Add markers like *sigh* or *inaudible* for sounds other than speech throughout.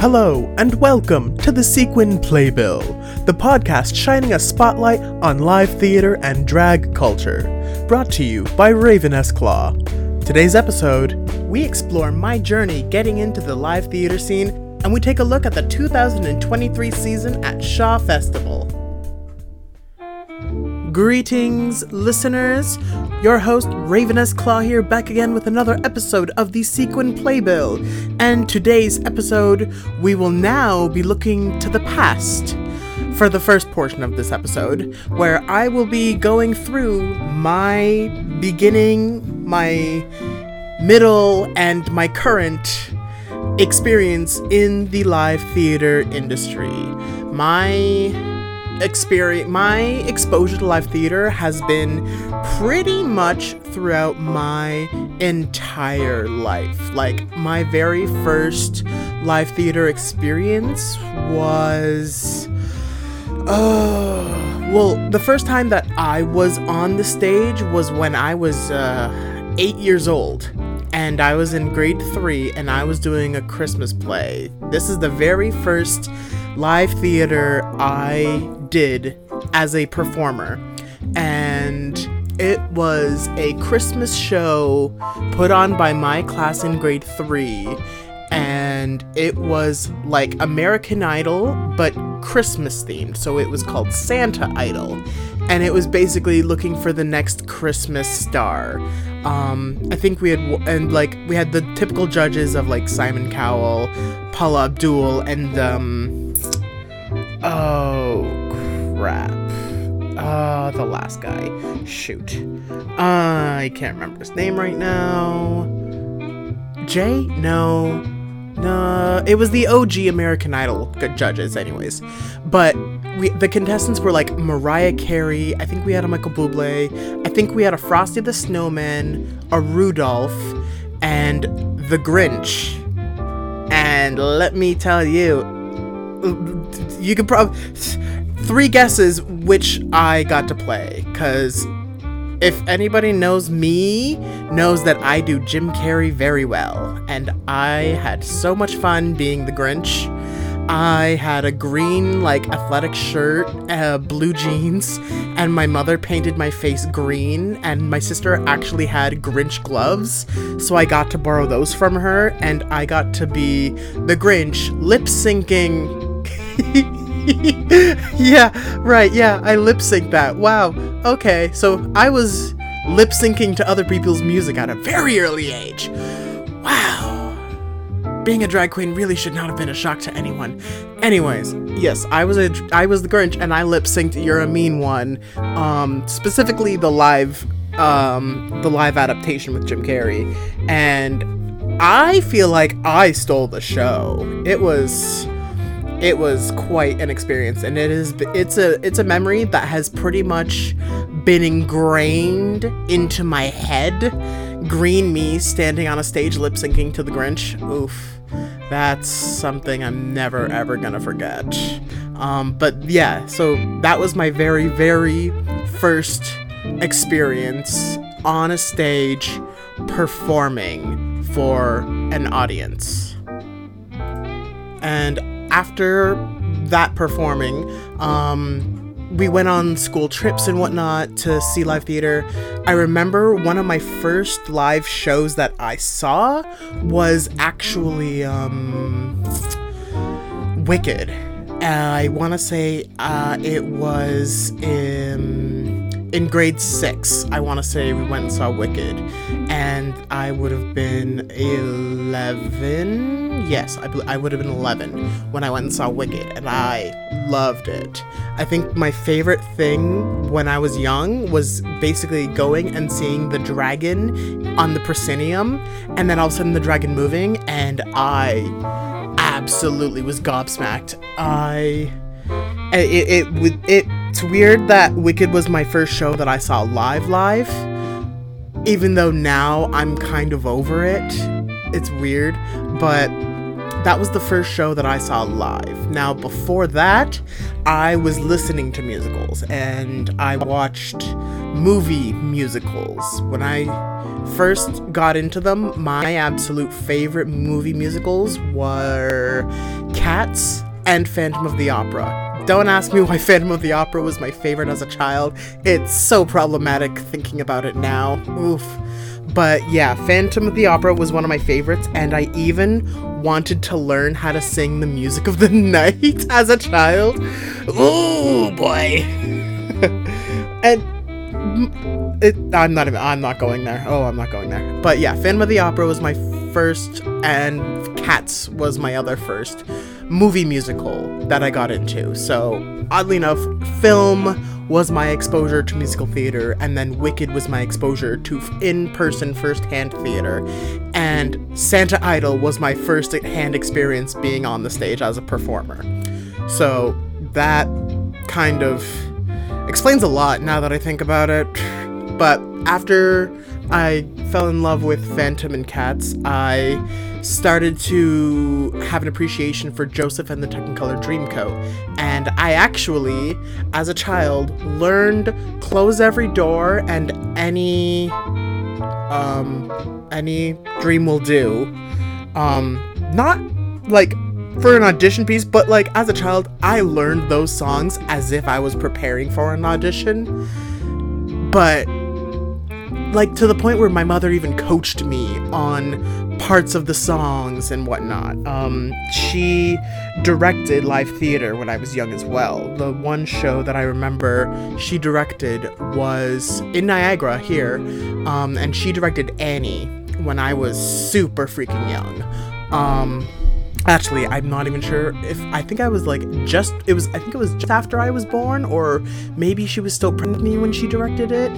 Hello, and welcome to the Sequin Playbill, the podcast shining a spotlight on live theater and drag culture. Brought to you by Ravenous Claw. Today's episode, we explore my journey getting into the live theater scene, and we take a look at the 2023 season at Shaw Festival. Greetings, listeners. Your host, Ravenous Claw, here back again with another episode of the Sequin Playbill. And today's episode, we will now be looking to the past for the first portion of this episode, where I will be going through my beginning, my middle, and my current experience in the live theater industry. My experience my exposure to live theater has been pretty much throughout my entire life like my very first live theater experience was uh well the first time that i was on the stage was when i was uh eight years old and I was in grade three and I was doing a Christmas play. This is the very first live theater I did as a performer. And it was a Christmas show put on by my class in grade three. And it was like American Idol, but Christmas themed. So it was called Santa Idol. And it was basically looking for the next Christmas star. Um, I think we had, and like, we had the typical judges of like Simon Cowell, Paula Abdul, and, um, oh, crap. Uh, the last guy. Shoot. I can't remember his name right now. Jay? No. No, it was the OG American Idol judges, anyways. But we, the contestants were like Mariah Carey. I think we had a Michael Bublé. I think we had a Frosty the Snowman, a Rudolph, and the Grinch. And let me tell you, you could probably three guesses which I got to play, because if anybody knows me, knows that I do Jim Carrey very well, and I had so much fun being the Grinch. I had a green, like, athletic shirt, uh, blue jeans, and my mother painted my face green, and my sister actually had Grinch gloves, so I got to borrow those from her, and I got to be the Grinch lip syncing. *laughs* *laughs* yeah, right, yeah, I lip synced that. Wow, okay, so I was lip syncing to other people's music at a very early age. Wow. Being a drag queen really should not have been a shock to anyone. Anyways, yes, I was a I was the Grinch and I lip synced You're a Mean One. Um specifically the live um the live adaptation with Jim Carrey. And I feel like I stole the show. It was it was quite an experience and it is it's a it's a memory that has pretty much been ingrained into my head. Green me standing on a stage lip syncing to the grinch. Oof. That's something i'm never ever gonna forget. Um, but yeah so that was my very very first experience on a stage performing for an audience. And after that performing, um, we went on school trips and whatnot to see live theater. I remember one of my first live shows that I saw was actually um, Wicked. I want to say uh, it was in in grade six. I want to say we went and saw Wicked, and I would have been eleven. Yes, I, I would have been eleven when I went and saw Wicked, and I loved it. I think my favorite thing when I was young was basically going and seeing the dragon on the proscenium, and then all of a sudden the dragon moving, and I absolutely was gobsmacked. I it it it, it it's weird that Wicked was my first show that I saw live live. Even though now I'm kind of over it. It's weird, but that was the first show that I saw live. Now, before that, I was listening to musicals and I watched movie musicals. When I first got into them, my absolute favorite movie musicals were Cats and Phantom of the Opera. Don't ask me why *laughs* Phantom of the Opera was my favorite as a child. It's so problematic thinking about it now. Oof. But yeah, Phantom of the Opera was one of my favorites, and I even wanted to learn how to sing the music of the *laughs* night as a child. Oh boy. *laughs* and it, I'm not even, I'm not going there. Oh, I'm not going there. But yeah, Phantom of the Opera was my first, and Cats was my other first movie musical that I got into. So, oddly enough, film was my exposure to musical theater, and then Wicked was my exposure to in person first hand theater. And Santa Idol was my first hand experience being on the stage as a performer. So, that kind of explains a lot now that I think about it. But after I fell in love with Phantom and Cats, I started to have an appreciation for Joseph and the Technicolor Dreamcoat. And I actually, as a child, learned close every door and any um any dream will do. Um not like for an audition piece, but like as a child, I learned those songs as if I was preparing for an audition. But like to the point where my mother even coached me on parts of the songs and whatnot. Um, she directed live theater when I was young as well. The one show that I remember she directed was in Niagara here, um, and she directed Annie when I was super freaking young. Um, actually i'm not even sure if i think i was like just it was i think it was just after i was born or maybe she was still pregnant with me when she directed it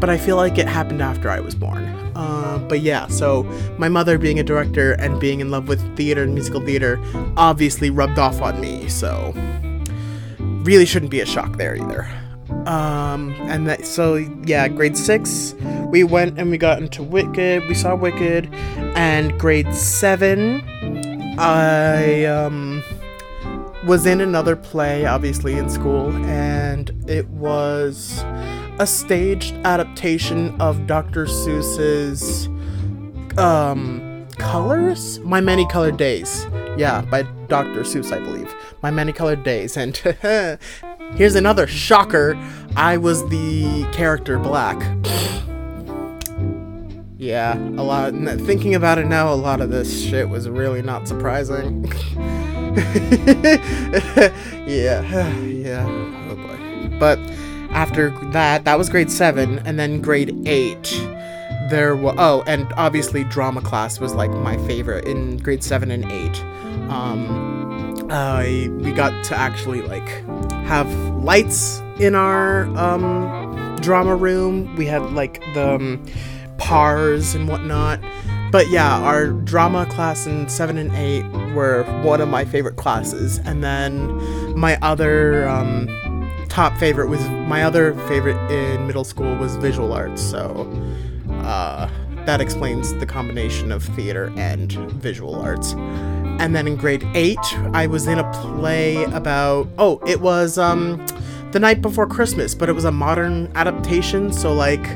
but I feel like it happened after I was born. Uh, but yeah, so my mother being a director and being in love with theater and musical theater obviously rubbed off on me, so really shouldn't be a shock there either. Um, and that, so yeah, grade six, we went and we got into Wicked, we saw Wicked, and grade seven, I, um, was in another play, obviously, in school, and it was a staged adaptation of Dr. Seuss's um colors? My many colored days. Yeah by dr seuss i believe. My many colored days. And *laughs* here's another shocker. I was the character black. Yeah a lot thinking about it now a lot of this shit was really not surprising. *laughs* Yeah *sighs* yeah oh boy. But after that, that was grade seven, and then grade eight, there was oh, and obviously drama class was like my favorite in grade seven and eight. Um, I we got to actually like have lights in our um drama room. We had like the um, pars and whatnot. But yeah, our drama class in seven and eight were one of my favorite classes, and then my other um, top favorite was my other favorite in middle school was visual arts, so uh, that explains the combination of theater and visual arts. And then in grade eight, I was in a play about oh, it was um the night before Christmas, but it was a modern adaptation, so like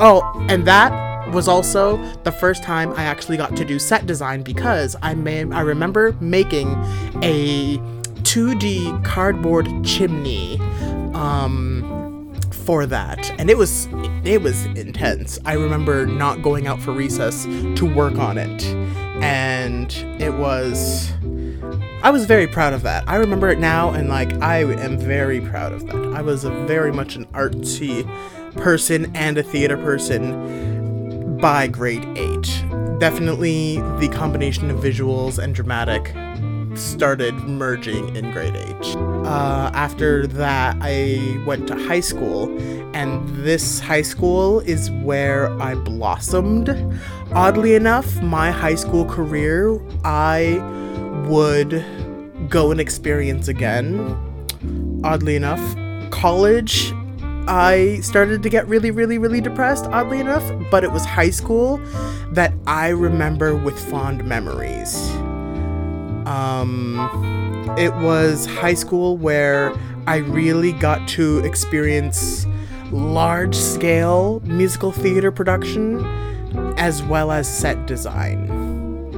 oh, and that was also the first time I actually got to do set design because I may I remember making a 2D cardboard chimney um, for that, and it was it was intense. I remember not going out for recess to work on it, and it was. I was very proud of that. I remember it now, and like I am very proud of that. I was very much an artsy person and a theater person by grade eight. Definitely the combination of visuals and dramatic started merging in grade 8. Uh, after that, I went to high school, and this high school is where I blossomed. Oddly enough, my high school career, I would go and experience again. Oddly enough, college, I started to get really, really, really depressed, oddly enough, but it was high school that I remember with fond memories Um, it was high school where I really got to experience large scale musical theater production as well as set design.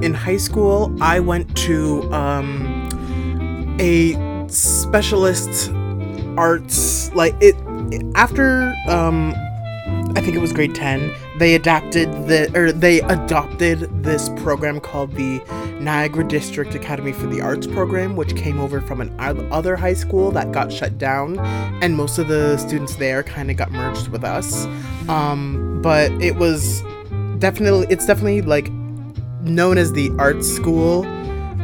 In high school, I went to um, a specialist arts, like it, after um, I think it was grade 10, they adapted the or they adopted this program called the Niagara District Academy for the Arts program, which came over from an other high school that got shut down, and most of the students there kind of got merged with us. Um, but it was definitely it's definitely like known as the art school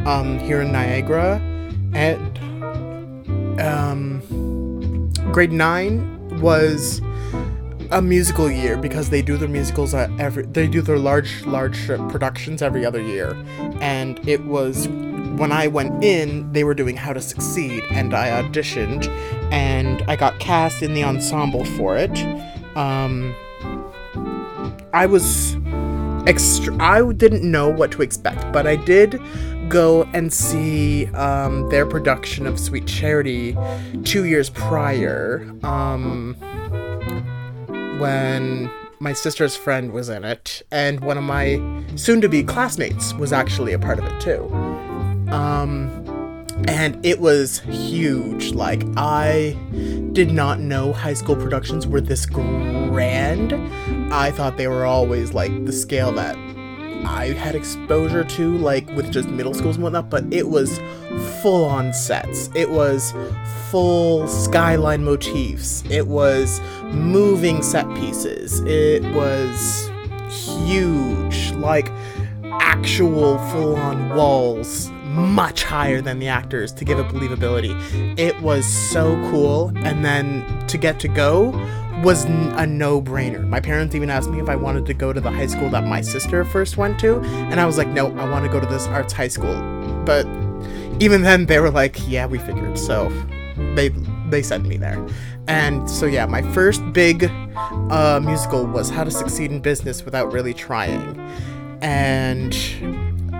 um, here in Niagara, and um, grade nine was a musical year because they do their musicals at every they do their large large productions every other year. And it was when I went in they were doing How to Succeed and I auditioned and I got cast in the ensemble for it. Um I was extra I didn't know what to expect but I did go and see um, their production of Sweet Charity two years prior. Um when my sister's friend was in it, and one of my soon to be classmates was actually a part of it too. Um, and it was huge. Like, I did not know high school productions were this grand. I thought they were always like the scale that I had exposure to, like with just middle schools and whatnot, but it was full on sets. It was full skyline motifs. It was moving set pieces. It was huge, like actual full on walls, much higher than the actors to give it believability. It was so cool. And then to get to go was a no-brainer. My parents even asked me if I wanted to go to the high school that my sister first went to, and I was like, "No, I want to go to this arts high school." But even then they were like, "Yeah, we figured." So they they sent me there. And so yeah, my first big uh, musical was How to Succeed in Business Without Really Trying. And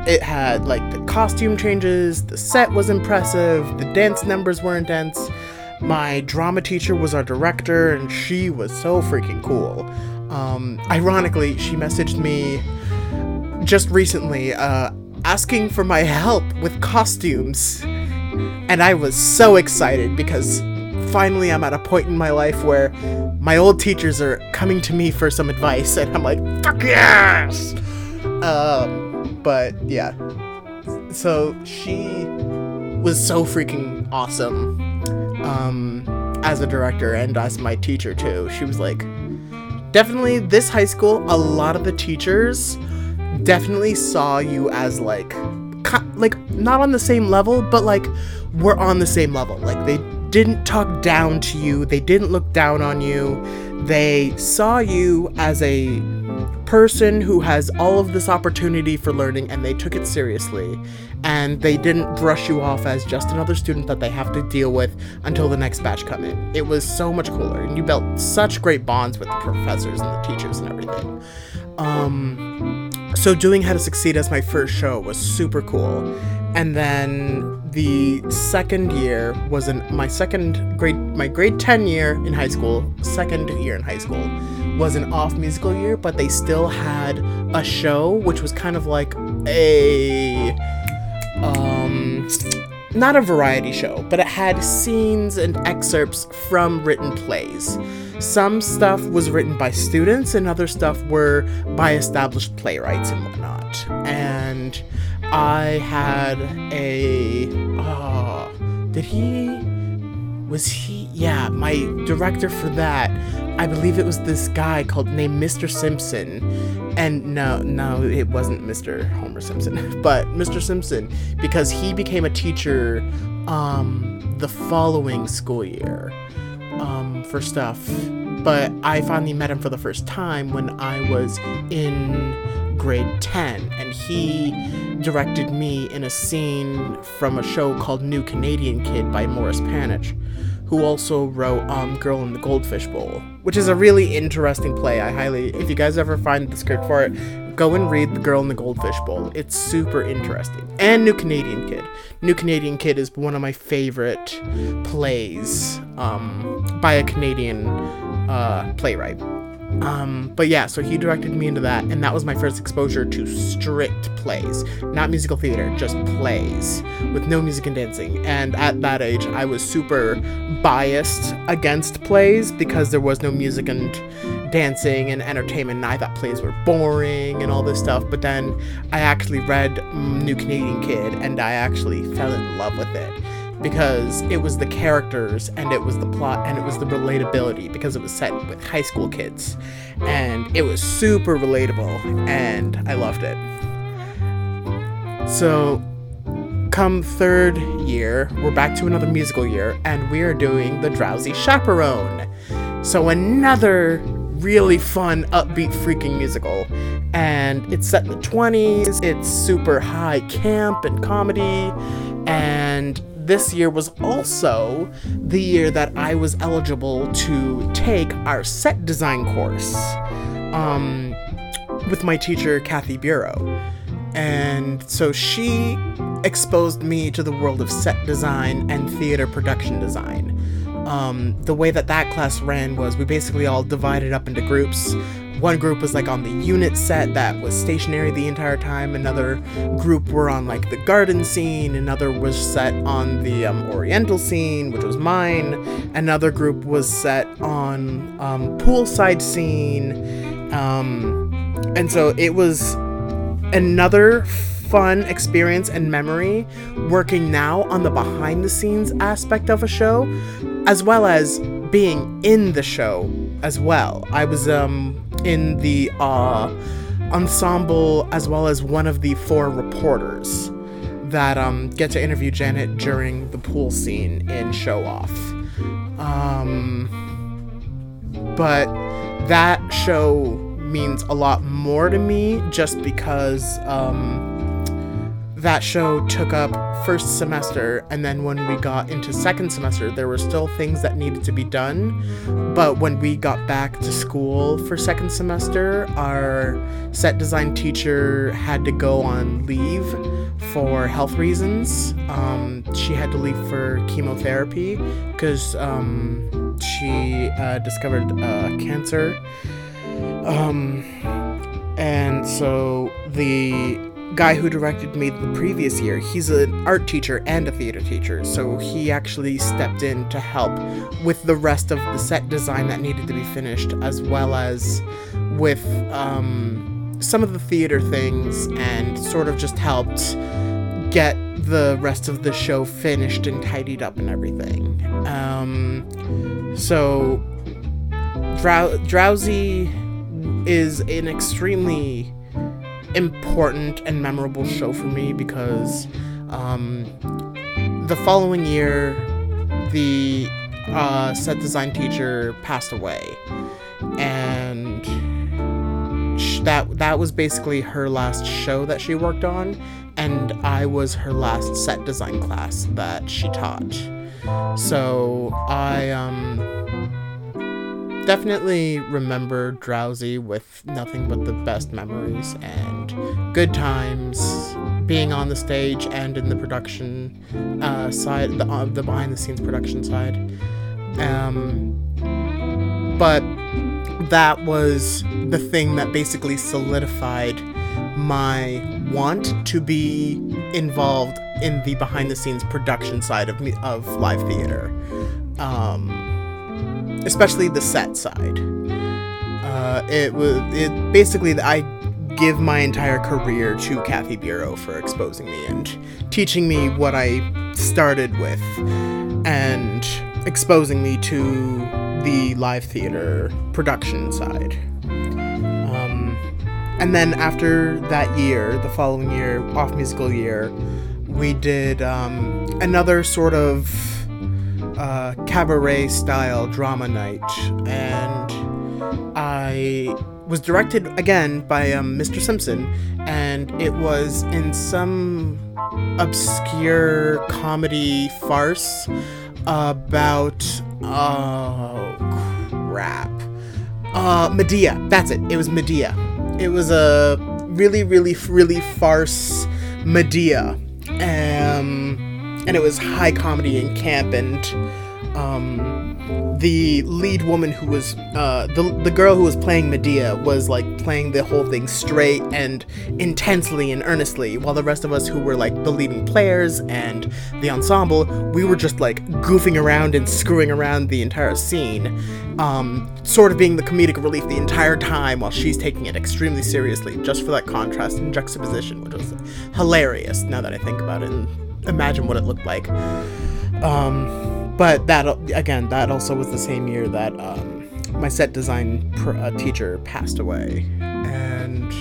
it had like the costume changes, the set was impressive, the dance numbers were intense my drama teacher was our director, and she was so freaking cool. Um, ironically, she messaged me just recently uh, asking for my help with costumes. And I was so excited because finally I'm at a point in my life where my old teachers are coming to me for some advice, and I'm like, fuck yes! Um, but yeah. So she was so freaking awesome um, as a director and as my teacher too. She was like, definitely this high school, a lot of the teachers definitely saw you as like, like not on the same level, but like we're on the same level. Like they didn't talk down to you, they didn't look down on you. They saw you as a person who has all of this opportunity for learning and they took it seriously and they didn't brush you off as just another student that they have to deal with until the next batch come in. It was so much cooler and you built such great bonds with the professors and the teachers and everything. Um, so doing How to Succeed as my first show was super cool. And then the second year was in my second grade my grade 10 year in high school second year in high school was an off musical year but they still had a show which was kind of like a um not a variety show but it had scenes and excerpts from written plays. Some stuff was written by students and other stuff were by established playwrights and whatnot. And I had a. Oh, did he? Was he? Yeah, my director for that. I believe it was this guy called named Mr. Simpson. And no, no, it wasn't Mr. Homer Simpson, *laughs* but Mr. Simpson because he became a teacher um, the following school year um, for stuff. But I finally met him for the first time when I was in grade 10, and he directed me in a scene from a show called New Canadian Kid by Morris Panych, who also wrote um, Girl in the Goldfish Bowl, which is a really interesting play. I highly, if you guys ever find the script for it, go and read The Girl in the Goldfish Bowl. It's super interesting. And New Canadian Kid. New Canadian Kid is one of my favorite plays um, by a Canadian uh, playwright. Um, but yeah, so he directed me into that, and that was my first exposure to strict plays. Not musical theater, just plays with no music and dancing. And at that age, I was super biased against plays because there was no music and dancing and entertainment, and I thought plays were boring and all this stuff. But then I actually read New Canadian Kid, and I actually fell in love with it because it was the characters and it was the plot and it was the relatability because it was set with high school kids and it was super relatable and I loved it. So, come third year, we're back to another musical year and we are doing The Drowsy Chaperone. So, another really fun, upbeat, freaking musical. And it's set in the 20s, it's super high camp and comedy, and this year was also the year that I was eligible to take our set design course um, with my teacher, Kathy Bureau. And so she exposed me to the world of set design and theater production design. Um, the way that that class ran was we basically all divided up into groups one group was like on the unit set that was stationary the entire time. Another group were on like the garden scene. Another was set on the um, Oriental scene, which was mine. Another group was set on um, poolside scene. Um, and so it was another fun experience and memory working now on the behind the scenes aspect of a show, as well as being in the show as well. I was um in the uh, ensemble as well as one of the four reporters that um, get to interview Janet during the pool scene in Show Off. Um, but that show means a lot more to me just because um, that show took up first semester and then when we got into second semester there were still things that needed to be done. But when we got back to school for second semester our set design teacher had to go on leave for health reasons. Um, she had to leave for chemotherapy because um, she uh, discovered uh, cancer. Um, and so the guy who directed me the previous year, he's an art teacher and a theater teacher, so he actually stepped in to help with the rest of the set design that needed to be finished, as well as with um, some of the theater things, and sort of just helped get the rest of the show finished and tidied up and everything. Um, so, Drow- Drowsy is an extremely important and memorable show for me because um, the following year, the uh, set design teacher passed away, and that that was basically her last show that she worked on, and I was her last set design class that she taught. So I um definitely remember Drowsy with nothing but the best memories and good times being on the stage and in the production uh, side, the, uh, the behind the scenes production side. Um, but that was the thing that basically solidified my want to be involved in the behind the scenes production side of me, of live theater. Um, especially the set side. Uh, it was it basically I give my entire career to Kathy Bureau for exposing me and teaching me what I started with and exposing me to the live theater production side. Um, and then after that year, the following year, off musical year, we did um, another sort of uh, cabaret style drama night, and I was directed again by um, Mr. Simpson, and it was in some obscure comedy farce about oh crap uh Medea that's it it was Medea it was a really, really, really farce Medea. Um, and it was high comedy and camp and um, the lead woman who was uh, the the girl who was playing Medea was like playing the whole thing straight and intensely and earnestly, while the rest of us who were like the leading players and the ensemble, we were just like goofing around and screwing around the entire scene, um, sort of being the comedic relief the entire time while she's taking it extremely seriously, just for that contrast and juxtaposition, which was hilarious. Now that I think about it imagine what it looked like. Um, but that again, that also was the same year that um, my set design pr- uh, teacher passed away, and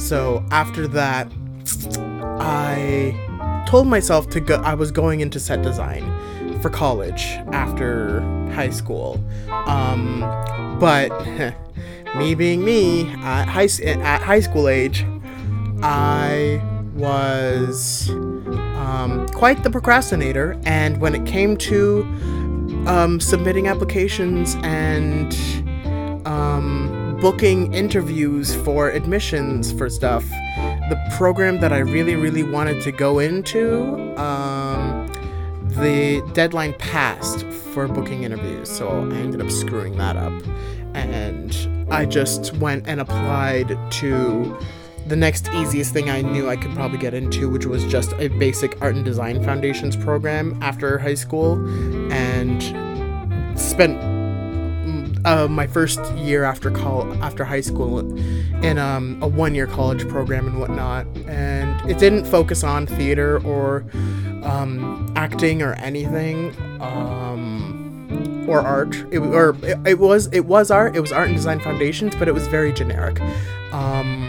so after that, I told myself to go. I was going into set design for college after high school, um, but *laughs* me being me at high at high school age, I was um, quite the procrastinator, and when it came to um, submitting applications and um, booking interviews for admissions for stuff, the program that I really, really wanted to go into, um, the deadline passed for booking interviews, so I ended up screwing that up. And I just went and applied to the next easiest thing I knew I could probably get into, which was just a basic art and design foundations program after high school, and spent uh, my first year after after high school in um, a one year college program and whatnot. And it didn't focus on theater or um, acting or anything. Um, or art, it, or it, it was it was art. It was art and design foundations, but it was very generic. Um,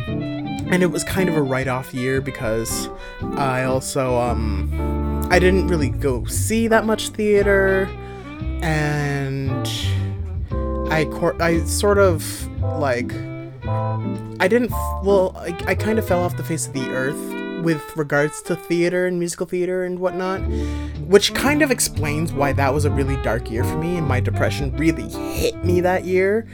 and it was kind of a write-off year because I also um I didn't really go see that much theater. And I cor- I sort of like I didn't well I, I kind of fell off the face of the earth with regards to theater and musical theater and whatnot, which kind of explains why that was a really dark year for me and my depression really hit me that year.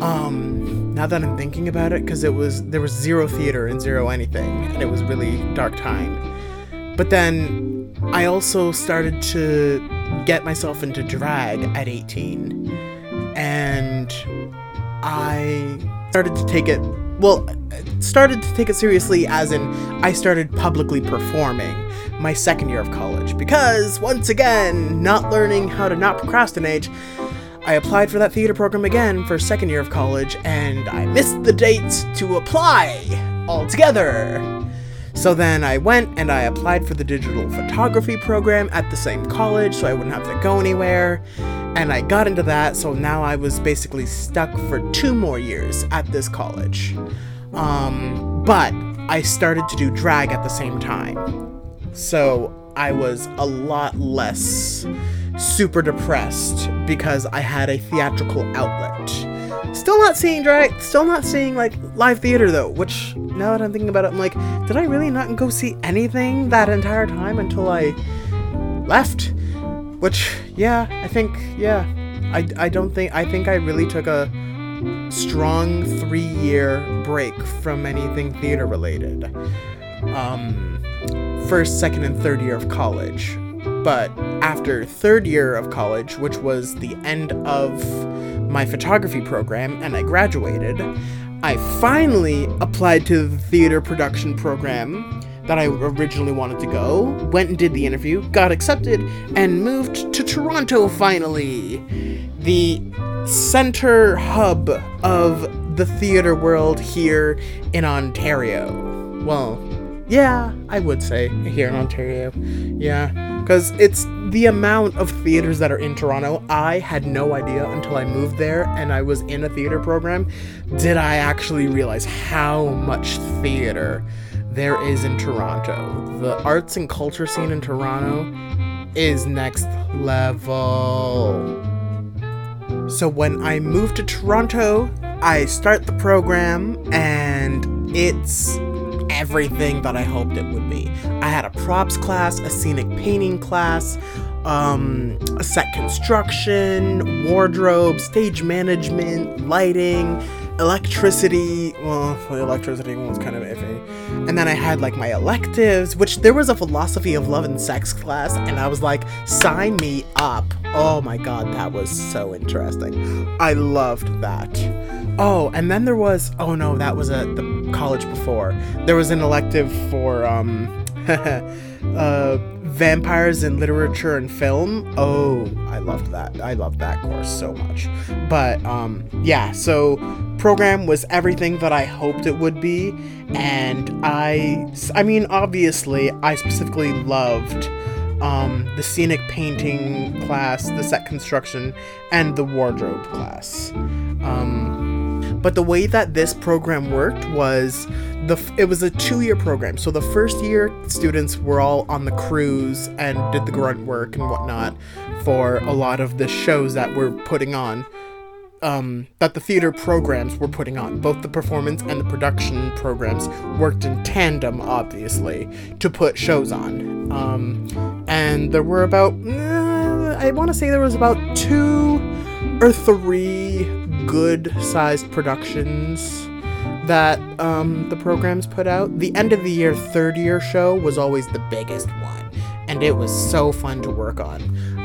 Um, now that I'm thinking about it, because it was there was zero theater and zero anything, and it was really dark time. But then I also started to get myself into drag at 18, and I started to take it well, started to take it seriously as in I started publicly performing my second year of college because once again, not learning how to not procrastinate, I applied for that theater program again for second year of college and I missed the dates to apply altogether. So then I went and I applied for the digital photography program at the same college so I wouldn't have to go anywhere. And I got into that, so now I was basically stuck for two more years at this college. Um, but I started to do drag at the same time. So I was a lot less super depressed because I had a theatrical outlet. Still not seeing drag, still not seeing like live theater though, which now that I'm thinking about it, I'm like, did I really not go see anything that entire time until I left? Which, yeah, I think, yeah, I, I don't think, I think I really took a strong three year break from anything theater related. Um, first, second, and third year of college. But after third year of college, which was the end of my photography program, and I graduated, I finally applied to the theater production program that I originally wanted to go, went and did the interview, got accepted, and moved to Toronto finally. The center hub of the theater world here in Ontario. Well, yeah, I would say here in Ontario. Yeah, because it's the amount of theaters that are in Toronto. I had no idea until I moved there and I was in a theater program. Did I actually realize how much theater there is in Toronto? The arts and culture scene in Toronto is next level. So when I moved to Toronto, I start the program and it's everything that I hoped it would be. I had a props class, a scenic painting class, um, set construction, wardrobe, stage management, lighting, electricity. Well, the electricity one was kind of iffy. And then I had like my electives, which there was a philosophy of love and sex class, and I was like, sign me up. Oh my god, that was so interesting. I loved that. Oh, and then there was oh no, that was at the college before. There was an elective for um *laughs* uh vampires in literature and film. Oh, I loved that. I loved that course so much. But um yeah, so program was everything that I hoped it would be and I I mean obviously I specifically loved um, the scenic painting class, the set construction, and the wardrobe class. Um, but the way that this program worked was the it was a two-year program. So the first year students were all on the crews and did the grunt work and whatnot for a lot of the shows that we're putting on um, that the theater programs were putting on. Both the performance and the production programs worked in tandem, obviously, to put shows on. Um, and there were about, uh, I want to say there was about two or three good sized productions that um, the programs put out. The end of the year third year show was always the biggest one, and it was so fun to work on.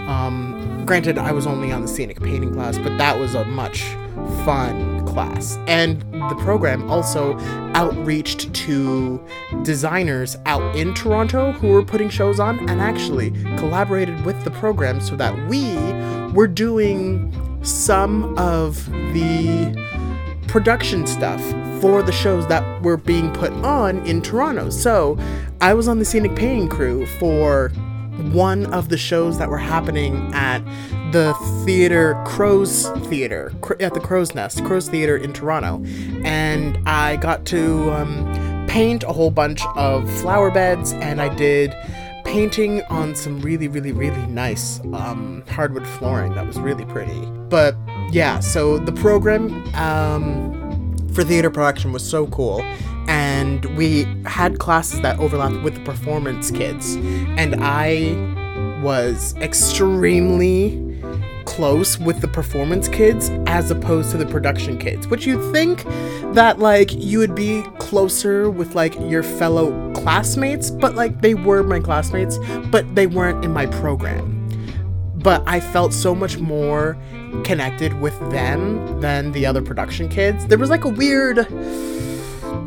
Um, Granted, I was only on the scenic painting class, but that was a much fun class. And the program also outreached to designers out in Toronto who were putting shows on and actually collaborated with the program so that we were doing some of the production stuff for the shows that were being put on in Toronto. So I was on the scenic painting crew for one of the shows that were happening at the theater Crow's Theater at the Crow's Nest Crow's Theater in Toronto, and I got to um, paint a whole bunch of flower beds, and I did painting on some really, really, really nice um, hardwood flooring that was really pretty. But yeah, so the program um, for theater production was so cool and we had classes that overlapped with the performance kids and i was extremely close with the performance kids as opposed to the production kids which you'd think that like you would be closer with like your fellow classmates but like they were my classmates but they weren't in my program. But i felt so much more connected with them than the other production kids. There was like a weird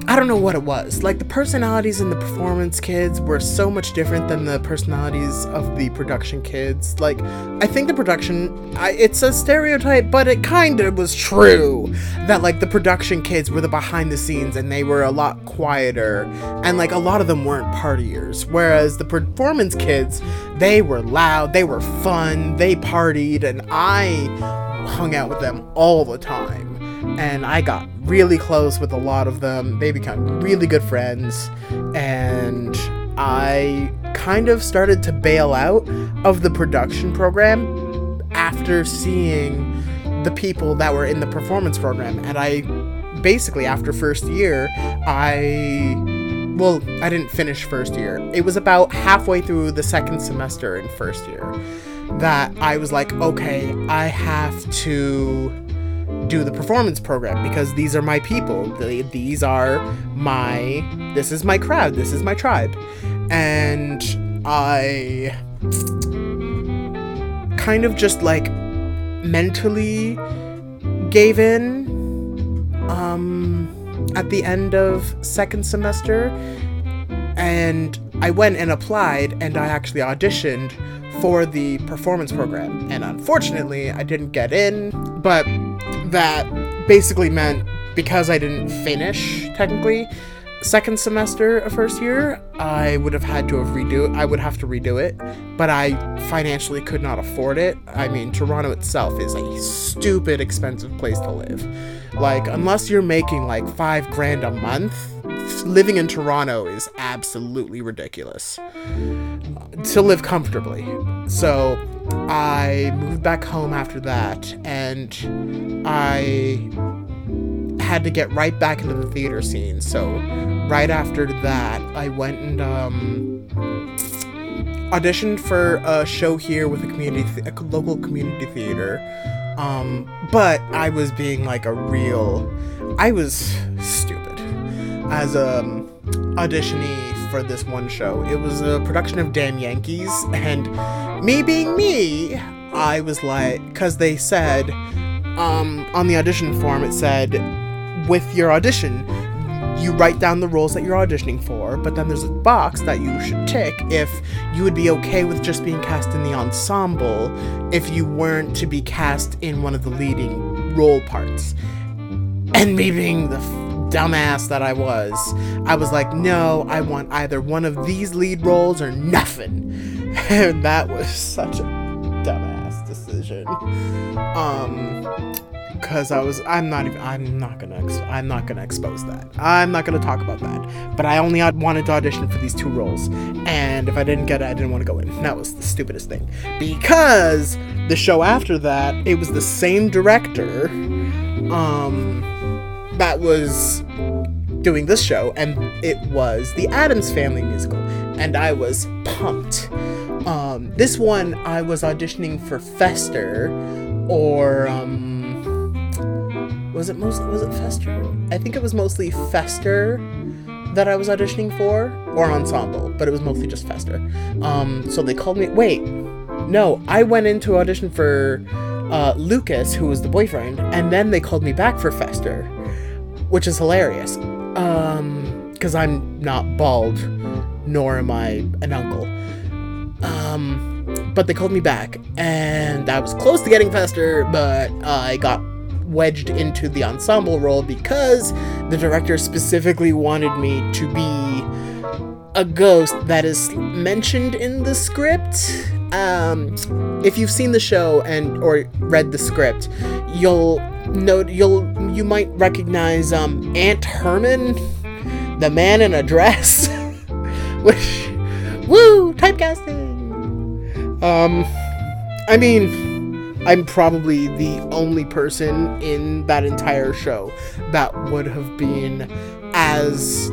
I don't know what it was. Like the personalities in the performance kids were so much different than the personalities of the production kids. Like I think the production I, it's a stereotype, but it kind of was true that like the production kids were the behind the scenes and they were a lot quieter and like a lot of them weren't partiers, whereas the performance kids, they were loud, they were fun, they partied and I hung out with them all the time and I got really close with a lot of them. They became really good friends, and I kind of started to bail out of the production program after seeing the people that were in the performance program. And I basically, after first year, I well, I didn't finish first year. It was about halfway through the second semester in first year that I was like, okay, I have to do the performance program because these are my people. These are my this is my crowd. This is my tribe. And I kind of just like mentally gave in um at the end of second semester and I went and applied and I actually auditioned for the performance program and unfortunately I didn't get in but that basically meant because I didn't finish technically second semester of first year, I would have had to have redo it. I would have to redo it, but I financially could not afford it. I mean, Toronto itself is a stupid expensive place to live. Like, unless you're making like five grand a month, living in Toronto is absolutely ridiculous to live comfortably. So, I moved back home after that, and I had to get right back into the theater scene. So, right after that, I went and um, auditioned for a show here with a community, th- a local community theater Um, but I was being like a real, I was stupid as a um, auditionee for this one show. It was a production of Damn Yankees, and me being me, I was like, because they said, um, on the audition form, it said, with your audition, you write down the roles that you're auditioning for, but then there's a box that you should tick if you would be okay with just being cast in the ensemble if you weren't to be cast in one of the leading role parts. And me being the dumbass that I was, I was like, no, I want either one of these lead roles or nothing. *laughs* And that was such a dumbass decision. Um, because I was I'm not even I'm not gonna ex- I'm not gonna expose that. I'm not gonna talk about that. But I only wanted to audition for these two roles. And if I didn't get it I didn't want to go in. That was the stupidest thing. Because the show after that it was the same director um that was doing this show and it was the Addams Family musical and I was pumped um this one I was auditioning for Fester or um was it most was it Fester? I think it was mostly Fester that I was auditioning for, or Ensemble, but it was mostly just Fester. Um, so they called me. Wait, no, I went into audition for uh, Lucas, who was the boyfriend, and then they called me back for Fester, which is hilarious. Um, because I'm not bald, nor am I an uncle. Um, but they called me back, and I was close to getting Fester, but I got wedged into the ensemble role because the director specifically wanted me to be a ghost that is mentioned in the script. Um, if you've seen the show and or read the script, you'll note you'll you might recognize um, Aunt Herman, the man in a dress, *laughs* which woo typecasting. Um, I mean I'm probably the only person in that entire show that would have been as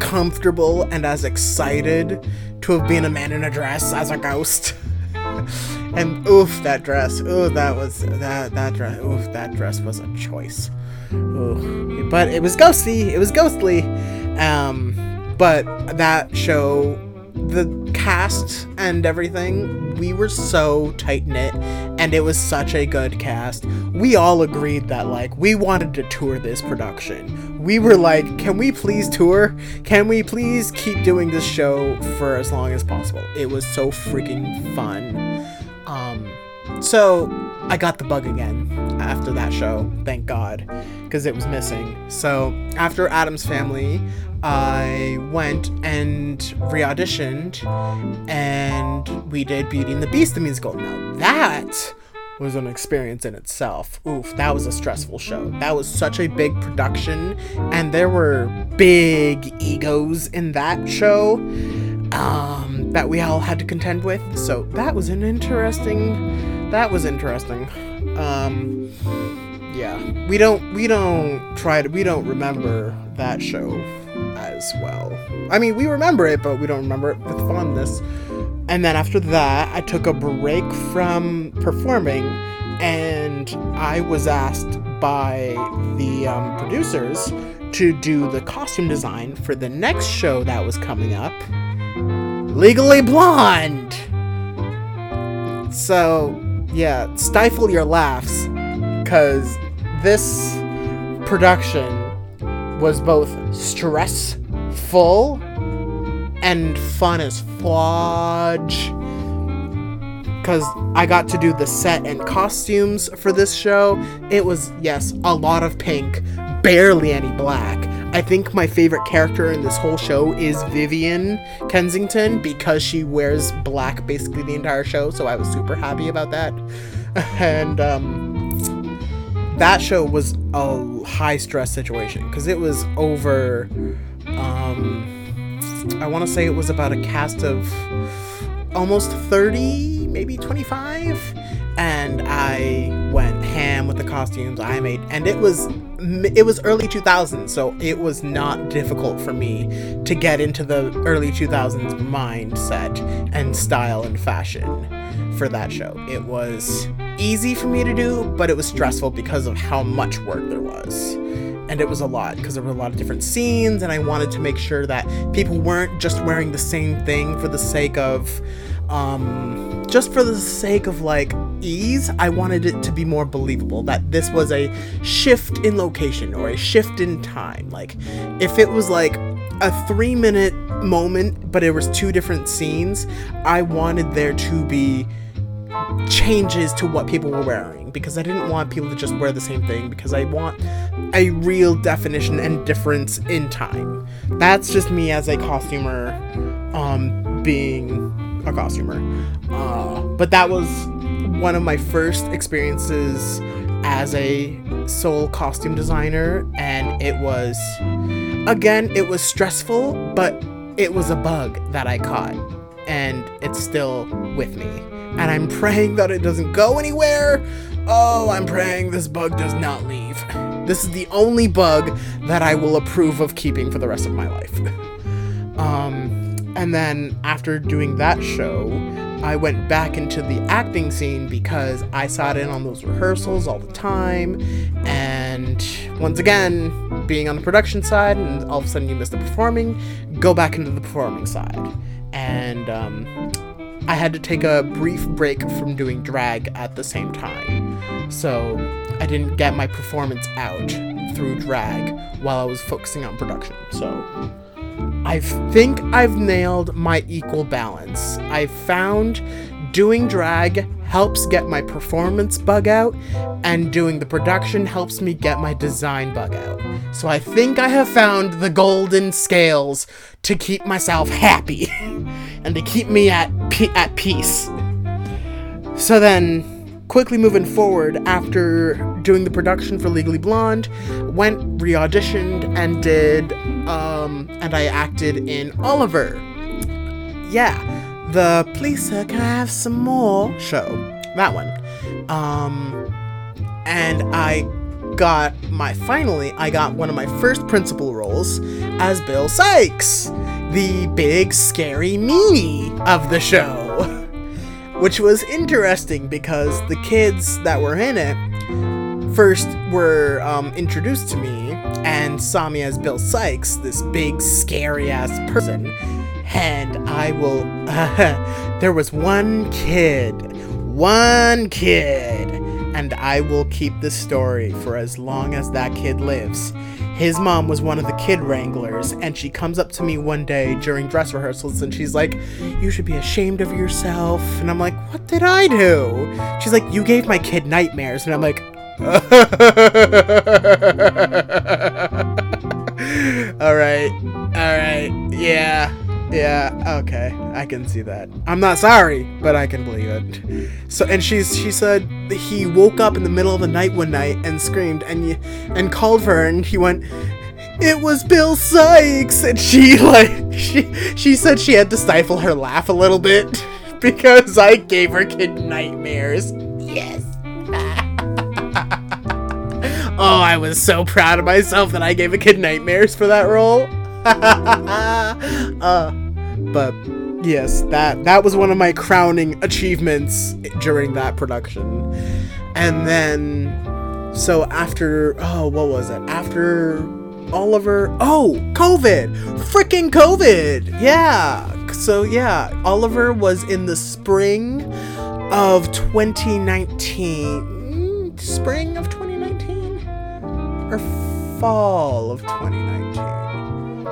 comfortable and as excited to have been a man in a dress as a ghost. *laughs* and oof, that dress. Ooh, that was that that dress. Oof, that dress was a choice. Ooh, but it was ghostly. It was ghostly. Um, but that show, the cast and everything, we were so tight knit and it was such a good cast. We all agreed that like we wanted to tour this production. We were like, can we please tour? Can we please keep doing this show for as long as possible? It was so freaking fun. Um so I got the bug again after that show, thank God, because it was missing. So after Addams Family, I went and re auditioned and we did Beauty and the Beast the musical. Now that was an experience in itself. Oof, that was a stressful show. That was such a big production, and there were big egos in that show um, that we all had to contend with. So that was an interesting. That was interesting. Um, yeah, we don't we don't try to we don't remember that show as well. I mean, we remember it, but we don't remember it with fondness. And then after that, I took a break from performing, and I was asked by the um, producers to do the costume design for the next show that was coming up Legally Blonde! So, yeah, stifle your laughs, because this production was both stressful and fun as fudge. Because I got to do the set and costumes for this show. It was, yes, a lot of pink, barely any black. I think my favorite character in this whole show is Vivian Kensington because she wears black basically the entire show, so I was super happy about that. *laughs* and um, that show was a high stress situation because it was over. Um, I want to say it was about a cast of almost 30, maybe 25. And I went with the costumes I made, and it was it was early 2000s, so it was not difficult for me to get into the early 2000s mindset and style and fashion for that show. It was easy for me to do, but it was stressful because of how much work there was. And it was a lot because there were a lot of different scenes, and I wanted to make sure that people weren't just wearing the same thing for the sake of, um, just for the sake of like ease. I wanted it to be more believable that this was a shift in location or a shift in time. Like, if it was like a three minute moment, but it was two different scenes, I wanted there to be changes to what people were wearing because I didn't want people to just wear the same thing because I want a real definition and difference in time. That's just me as a costumer um being a costumer. Uh, but that was one of my first experiences as a sole costume designer and it was again it was stressful but it was a bug that I caught and it's still with me and I'm praying that it doesn't go anywhere. Oh, I'm praying this bug does not leave. This is the only bug that I will approve of keeping for the rest of my life. um, and then after doing that show, I went back into the acting scene because I sat in on those rehearsals all the time. And once again, being on the production side, and all of a sudden you miss the performing, go back into the performing side. And um, I had to take a brief break from doing drag at the same time. So I didn't get my performance out through drag while I was focusing on production. So I think I've nailed my equal balance. I've found doing drag helps get my performance bug out, and doing the production helps me get my design bug out. So I think I have found the golden scales to keep myself happy *laughs* and to keep me at at peace. So then quickly moving forward after doing the production for Legally Blonde, went re-auditioned and did um and I acted in Oliver. Yeah, the Please Sir Can I Have Some More show. That one. Um and I got my finally I got one of my first principal roles as Bill Sikes, the big scary meanie of the show *laughs* which was interesting because the kids that were in it first were um, introduced to me and saw me as Bill Sikes, this big, scary ass person. And I will. Uh, *laughs* there was one kid, one kid, and I will keep the story for as long as that kid lives. His mom was one of the kid wranglers, and she comes up to me one day during dress rehearsals and she's like, You should be ashamed of yourself. And I'm like, What did I do? She's like, You gave my kid nightmares. And I'm like, *laughs* Alright, alright, yeah. Yeah, okay. I can see that. I'm not sorry, but I can believe it. So and she's she said he woke up in the middle of the night one night and screamed and and called for her and he went it was Bill Sikes and she *laughs* like she she said she had to stifle her laugh a little bit *laughs* because I gave her kid nightmares. Yes. *laughs* oh, I was so proud of myself that I gave a kid nightmares for that role. *laughs* uh, but yes, that that was one of my crowning achievements during that production. And then, so after, oh, what was it? After Oliver, oh, COVID, freaking COVID, yeah. So yeah, Oliver was in the spring of 2019, spring of 2019, or fall of 2019.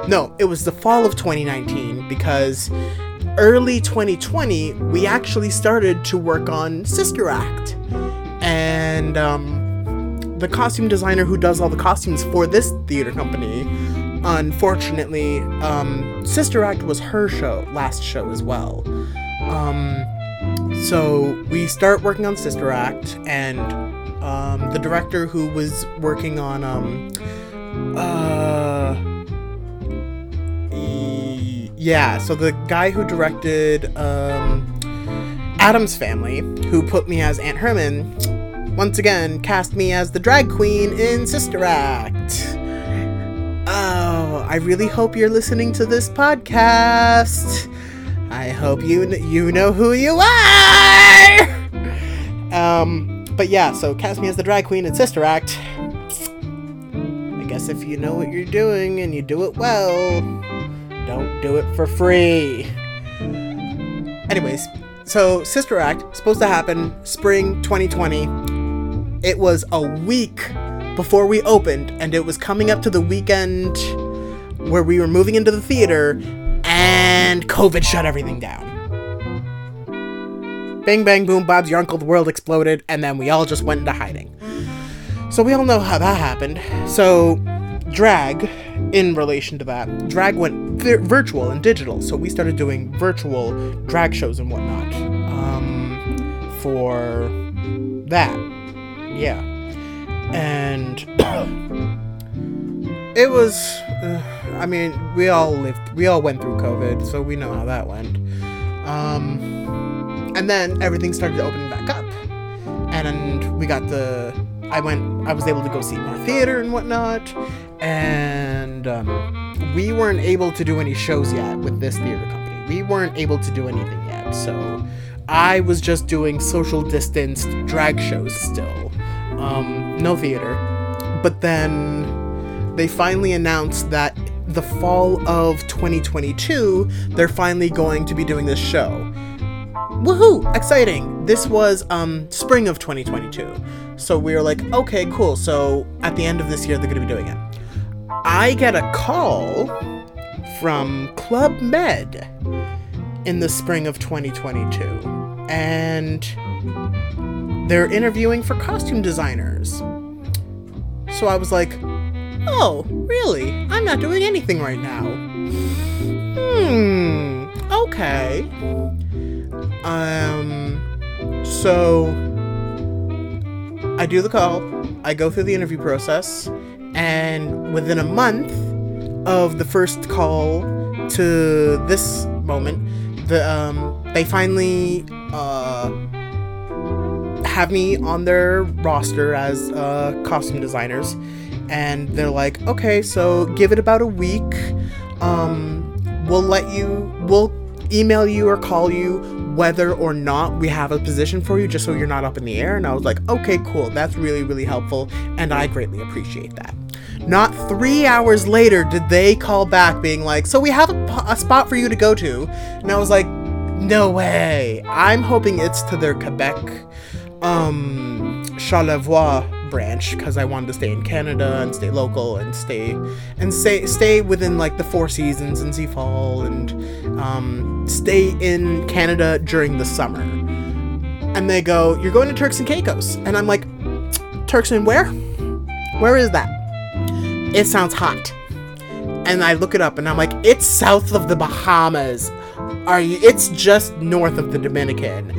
No, it was the fall of 2019 because early 2020 we actually started to work on Sister Act. And um, the costume designer who does all the costumes for this theater company, unfortunately, um, Sister Act was her show, last show as well. Um, so we start working on Sister Act, and um, the director who was working on um, uh, yeah, so the guy who directed um, Addams Family, who put me as Aunt Herman, once again cast me as the drag queen in Sister Act. Oh, I really hope you're listening to this podcast. I hope you you know who you are. Um, but yeah, so cast me as the drag queen in Sister Act. I guess if you know what you're doing and you do it well, don't do it for free. Anyways, so Sister Act supposed to happen spring 2020. It was a week before we opened, and it was coming up to the weekend where we were moving into the theater, and COVID shut everything down. Bang, bang, boom, Bob's your uncle, the world exploded, and then we all just went into hiding. So we all know how that happened. So, drag, in relation to that, drag went vi- virtual and digital. So we started doing virtual drag shows and whatnot um, for that. Yeah. And *coughs* it was, uh, I mean, we all lived, we all went through COVID, so we know how that went. Um, and then everything started opening back up. And we got the, I went, I was able to go see more theater and whatnot. And um, we weren't able to do any shows yet with this theater company. We weren't able to do anything yet. So I was just doing social distanced drag shows still. Um, no theater. But then they finally announced that the fall of 2022, they're finally going to be doing this show. Woohoo! Exciting! This was um spring of 2022. So we were like, okay, cool. So at the end of this year, they're gonna be doing it. I get a call from Club Med in the spring of 2022, and they're interviewing for costume designers. So I was like, oh, really? I'm not doing anything right now. Hmm, okay. Um, so I do the call, I go through the interview process, and within a month of the first call to this moment, the um, they finally uh, have me on their roster as uh, costume designers, and they're like, okay, so give it about a week. Um, we'll let you. We'll email you or call you whether or not we have a position for you, just so you're not up in the air. And I was like, okay, cool. That's really, really helpful, and I greatly appreciate that. Not three hours later did they call back being like, so we have a, a spot for you to go to. And I was like, no way. I'm hoping it's to their Quebec um Charlevoix branch because I wanted to stay in Canada and stay local and stay and stay stay within like the four seasons and see fall and um, stay in Canada during the summer. And they go, "You're going to Turks and Caicos," and I'm like, "Turks and where? Where is that?" It sounds hot. And I look it up and I'm like, "It's south of the Bahamas." Are you? It's just north of the Dominican.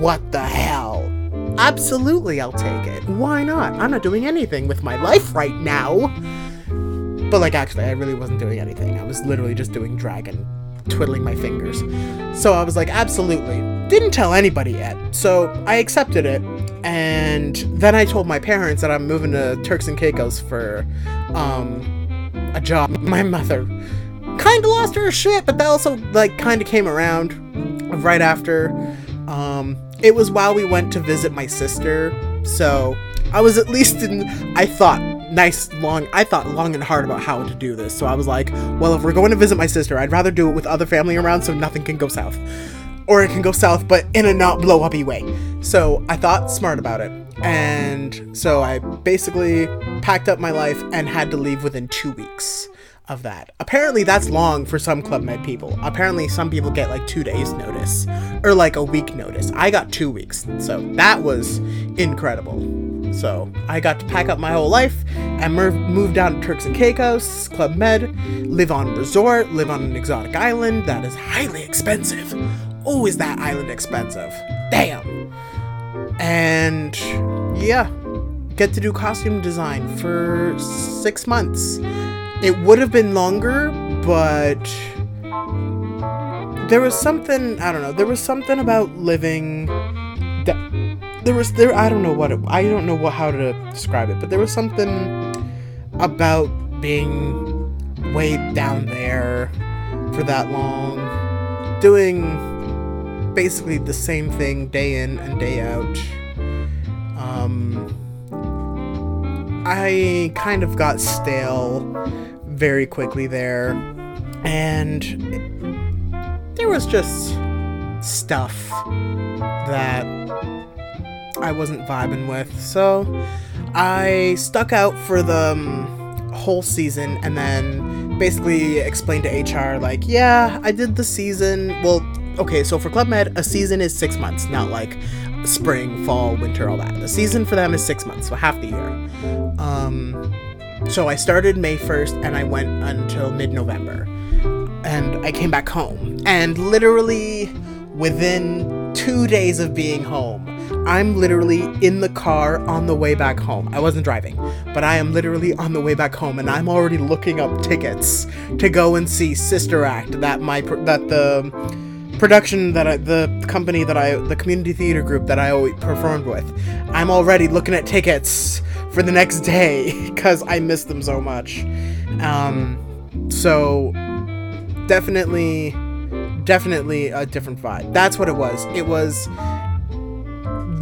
What the hell? Absolutely, I'll take it. Why not? I'm not doing anything with my life right now. But, like, actually, I really wasn't doing anything. I was literally just doing dragon, twiddling my fingers. So I was like, absolutely. Didn't tell anybody yet. So I accepted it. And then I told my parents that I'm moving to Turks and Caicos for um, a job. My mother kind of lost her shit, but that also, like, kind of came around right after. Um, it was while we went to visit my sister, so I was at least in. I thought nice long. I thought long and hard about how to do this. So I was like, well, if we're going to visit my sister, I'd rather do it with other family around, so nothing can go south, or it can go south, but in a not blow uppy way. So I thought smart about it, and so I basically packed up my life and had to leave within two weeks of that. Apparently, that's long for some Club Med people. Apparently, some people get like two days' notice or like a week notice. I got two weeks, so that was incredible. So I got to pack up my whole life and move, move down to Turks and Caicos, Club Med, live on resort, live on an exotic island that is highly expensive. Oh, is that island expensive? Damn. And yeah, get to do costume design for six months. It would have been longer, but there was something I don't know. There was something about living that there was there. I don't know what it, I don't know what how to describe it, but there was something about being way down there for that long, doing basically the same thing day in and day out. Um, I kind of got stale very quickly there, and there was just stuff that I wasn't vibing with. So I stuck out for the um, whole season and then basically explained to HR, like, yeah, I did the season. Well, okay, so for Club Med, a season is six months, not like spring, fall, winter, all that. The season for them is six months, so half the year. Um, so I started May 1st and I went until mid November. And I came back home. And literally within two days of being home, I'm literally in the car on the way back home. I wasn't driving, but I am literally on the way back home, and I'm already looking up tickets to go and see Sister Act. That my that the production that I, the company that I the community theater group that I always performed with. I'm already looking at tickets for the next day *laughs* because I miss them so much. Um, so definitely, definitely a different vibe. That's what it was. It was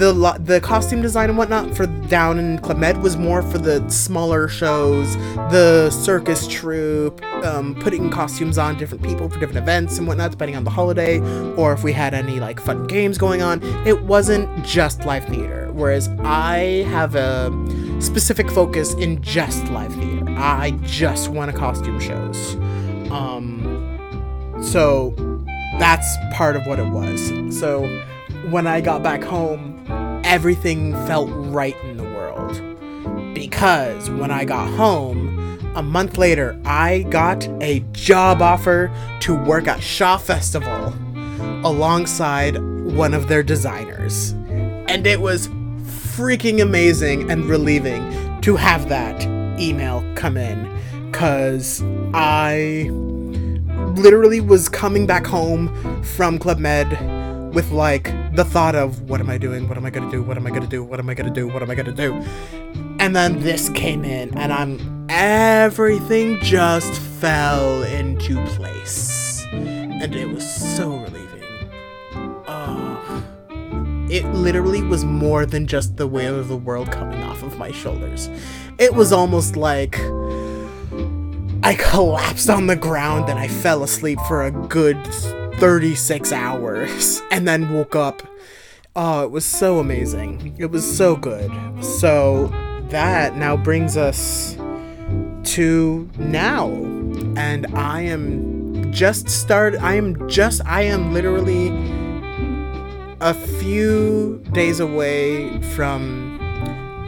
the the costume design and whatnot for down Club Med was more for the smaller shows, the circus troupe, um, putting costumes on different people for different events and whatnot, depending on the holiday, or if we had any like fun games going on. It wasn't just live theater. Whereas I have a specific focus in just live theater. I just want to costume shows. Um, so that's part of what it was. So when I got back home, everything felt right in the world. Because when I got home, a month later, I got a job offer to work at Shaw Festival alongside one of their designers. And it was freaking amazing and relieving to have that email come in because I literally was coming back home from Club Med with like the thought of what am I doing? What am I gonna do? What am I gonna do? What am I gonna do? What am I gonna do? And then this came in, and I'm everything just fell into place, and it was so relieving. Oh, it literally was more than just the weight of the world coming off of my shoulders. It was almost like I collapsed on the ground and I fell asleep for a good 36 hours *laughs* and then woke up. Oh, it was so amazing. It was so good. So that now brings us to now. And I am just start I am just I am literally a few days away from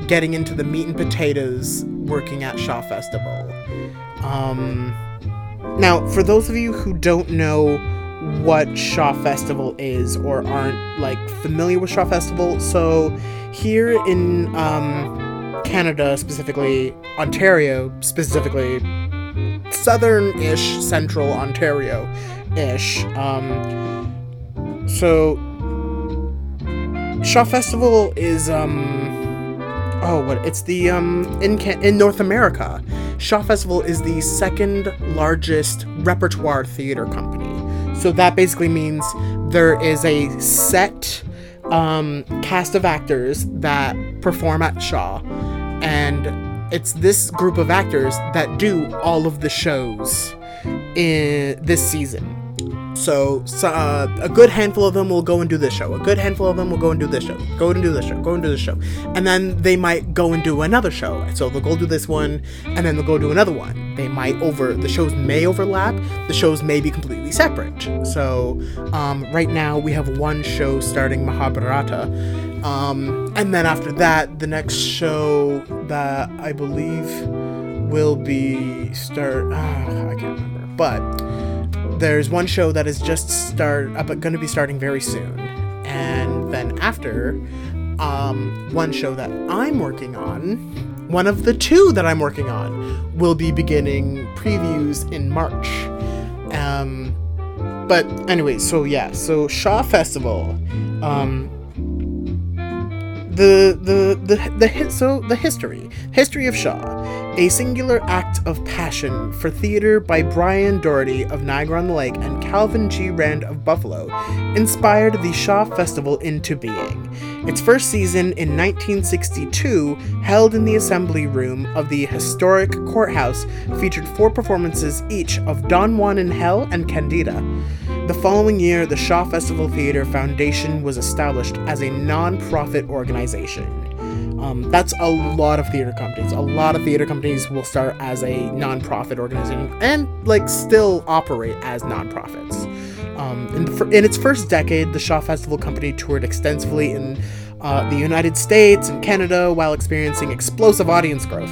getting into the meat and potatoes working at Shaw Festival. Um now, for those of you who don't know what Shaw Festival is or aren't like familiar with Shaw Festival, so here in um, Canada, specifically Ontario, specifically southern-ish, central Ontario-ish. Um, so Shaw Festival is um oh what it's the um in Can- in North America. Shaw Festival is the second largest repertoire theater company. So that basically means there is a set um, cast of actors that perform at Shaw, and it's this group of actors that do all of the shows in this season. So, so uh, a good handful of them will go and do this show. A good handful of them will go and do this show. Go and do this show. Go and do this show. And then they might go and do another show. So they'll go do this one, and then they'll go do another one. They might over the shows may overlap. The shows may be completely separate. So um, right now we have one show starting Mahabharata, um, and then after that, the next show that I believe will be start. Uh, I can't remember, but there's one show that is just start uh, going to be starting very soon. And then after um, one show that i'm working on one of the two that i'm working on will be beginning previews in march. Um, but anyway so yeah so shaw festival um, the the the the so the history history of shaw a singular act of passion for theater by Brian Doherty of Niagara on the Lake and Calvin G. Rand of Buffalo inspired the Shaw Festival into being. Its first season in 1962, held in the assembly room of the historic courthouse, featured four performances each of Don Juan in Hell and Candida. The following year, the Shaw Festival Theatre Foundation was established as a non profit organization. Um, that's a lot of theater companies. A lot of theater companies will start as a non-profit organization and like still operate as non-profits. Um, in, in, its first decade, the Shaw Festival Company toured extensively in uh, the United States and Canada while experiencing explosive audience growth.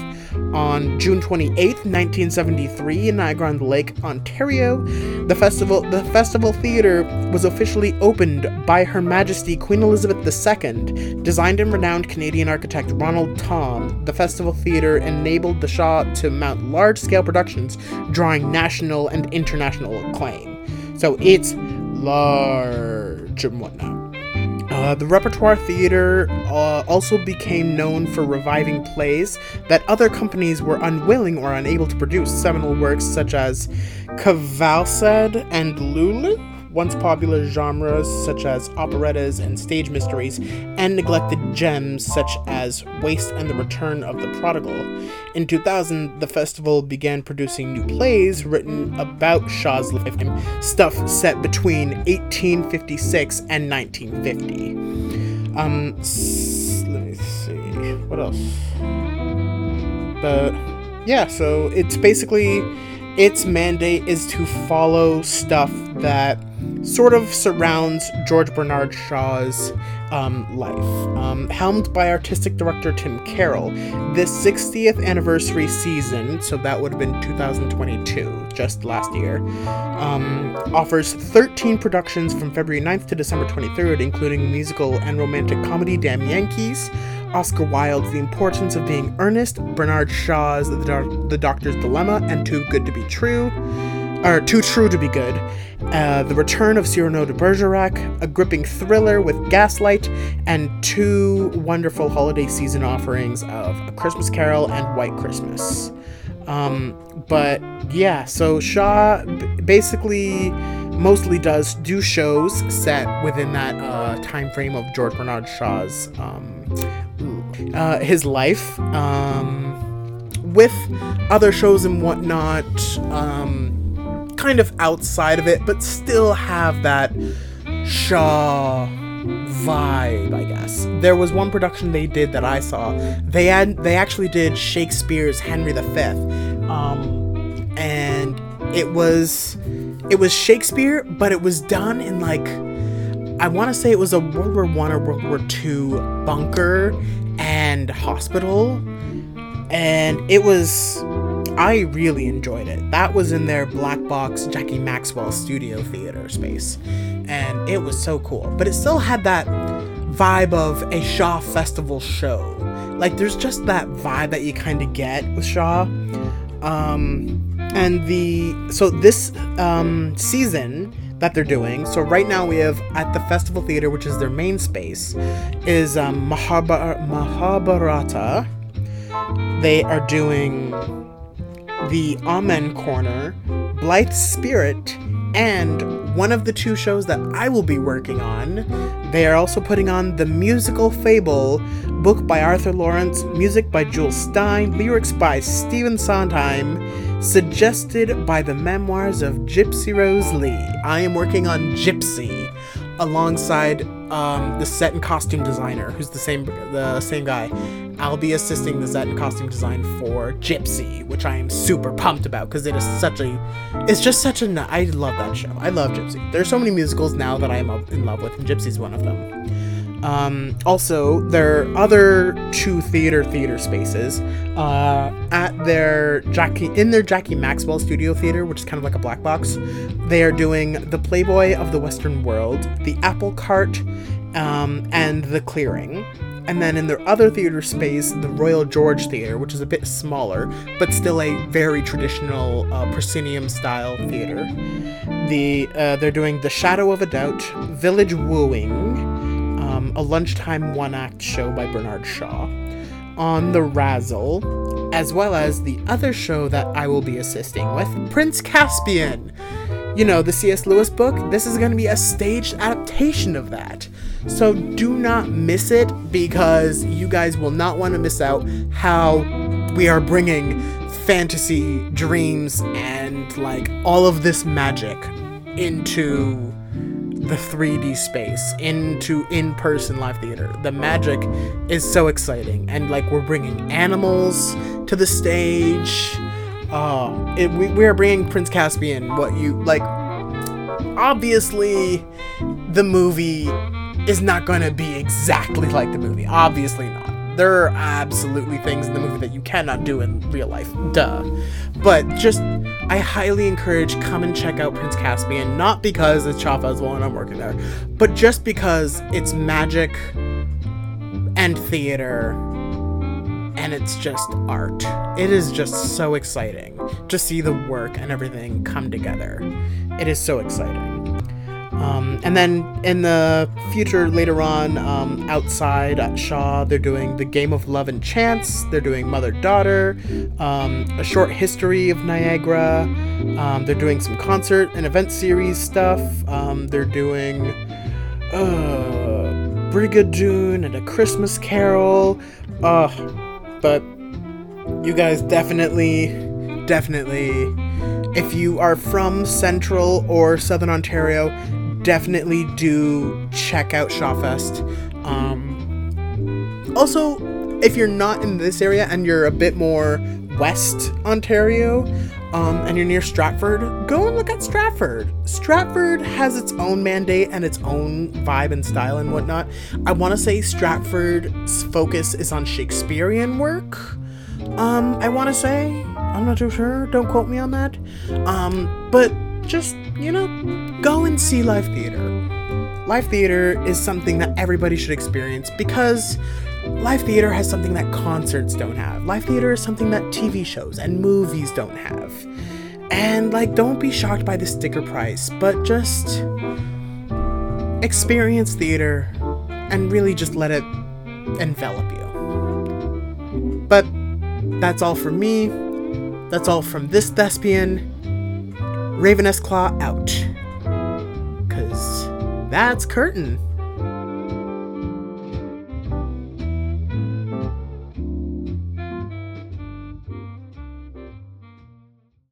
On June 28, 1973, in Niagara-on-the-Lake, Ontario, the festival the festival theater was officially opened by Her Majesty Queen Elizabeth II. Designed and renowned Canadian architect Ronald Thom, the festival theater enabled the Shaw to mount large-scale productions, drawing national and international acclaim. So it's large and whatnot. Uh, the repertoire theater uh, also became known for reviving plays that other companies were unwilling or unable to produce. Seminal works such as Cavalcade and Lulu once popular genres such as operettas and stage mysteries, and neglected gems such as Waste and the Return of the Prodigal. In 2000, the festival began producing new plays written about Shaw's lifetime, stuff set between 1856 and 1950. Um, let me see, what else? But yeah, so it's basically its mandate is to follow stuff that sort of surrounds George Bernard Shaw's um, life. Um, helmed by artistic director Tim Carroll, this 60th anniversary season, so that would have been 2022, just last year, um, offers 13 productions from February 9th to December 23rd, including musical and romantic comedy Damn Yankees, Oscar Wilde's The Importance of Being Earnest, Bernard Shaw's The, Do- the Doctor's Dilemma, and Too Good to Be True or Too True to Be Good, uh, The Return of Cyrano de Bergerac, a gripping thriller with Gaslight, and two wonderful holiday season offerings of A Christmas Carol and White Christmas. Um, but yeah, so Shaw basically mostly does do shows set within that uh, time frame of George Bernard Shaw's um, uh, his life, um, with other shows and whatnot. Um, kind of outside of it, but still have that Shaw vibe, I guess. There was one production they did that I saw. They had they actually did Shakespeare's Henry V, um, and it was it was Shakespeare, but it was done in like I want to say it was a World War One or World War Two bunker and hospital, and it was I really enjoyed it. That was in their black box Jackie Maxwell studio theater space. And it was so cool. But it still had that vibe of a Shaw Festival show. Like there's just that vibe that you kind of get with Shaw. Um, and the so this um, season that they're doing. So right now we have at the Festival Theater, which is their main space, is um, Mahabharata. They are doing the Amen Corner, Blithe Spirit, and one of the two shows that I will be working on. They are also putting on the musical Fable, book by Arthur Laurents, music by Jule Styne, lyrics by Stephen Sondheim, suggested by the memoirs of Gypsy Rose Lee. I am working on Gypsy alongside um, the set and costume designer, who's the same the same guy. I'll be assisting the set and costume design for Gypsy, which I am super pumped about because it is such a, it's just such a. I love that show. I love Gypsy. There's so many musicals now that I am in love with, and Gypsy's one of them. Um, also, there are other two theater theater spaces uh, at their Jackie in their Jackie Maxwell Studio Theater, which is kind of like a black box. They are doing the Playboy of the Western World, the Apple Cart, um, and the Clearing. And then in their other theater space, the Royal George Theater, which is a bit smaller, but still a very traditional uh, proscenium style theater. The uh, they're doing The Shadow of a Doubt, Village Wooing, um, a lunchtime one act show by Bernard Shaw, on the Razzle, as well as the other show that I will be assisting with, Prince Caspian. you know, the C.S. Lewis book, this is going to be a staged adaptation of that. So do not miss it because you guys will not want to miss out how we are bringing fantasy, dreams, and like all of this magic into the 3D space, into in person live theater. The magic is so exciting. And like we're bringing animals to the stage. Uh, it, we, we are bringing Prince Caspian. What you like, obviously, the movie is not going to be exactly like the movie. Obviously not. There are absolutely things in the movie that you cannot do in real life. Duh. But just, I highly encourage come and check out Prince Caspian. Not because it's Festival and I'm working there, but just because it's magic and theater and it's just art. It is just so exciting to see the work and everything come together. It is so exciting. Um, and then in the future, later on, um, outside at Shaw, they're doing The Game of Love and Chance, they're doing Mother Daughter, um, A Short History of Niagara, um, they're doing some concert and event series stuff, um, they're doing uh, Brigadoon and A Christmas Carol. Uh, but you guys definitely, definitely, if you are from Central or Southern Ontario, definitely do check out Shawfest. Um, also, if you're not in this area and you're a bit more West Ontario, um, and you're near Stratford, go and look at Stratford. Stratford has its own mandate and its own vibe and style and whatnot. I want to say Stratford's focus is on Shakespearean work. Um, I want to say. I'm not too sure. Don't quote me on that. Um, but just, you know, go and see live theater. Live theater is something that everybody should experience because live theater has something that concerts don't have. Live theater is something that TV shows and movies don't have. And, like, don't be shocked by the sticker price, but just experience theater and really just let it envelop you. But that's all from me. That's all from this thespian. Ravenous Claw out. Cause that's curtain.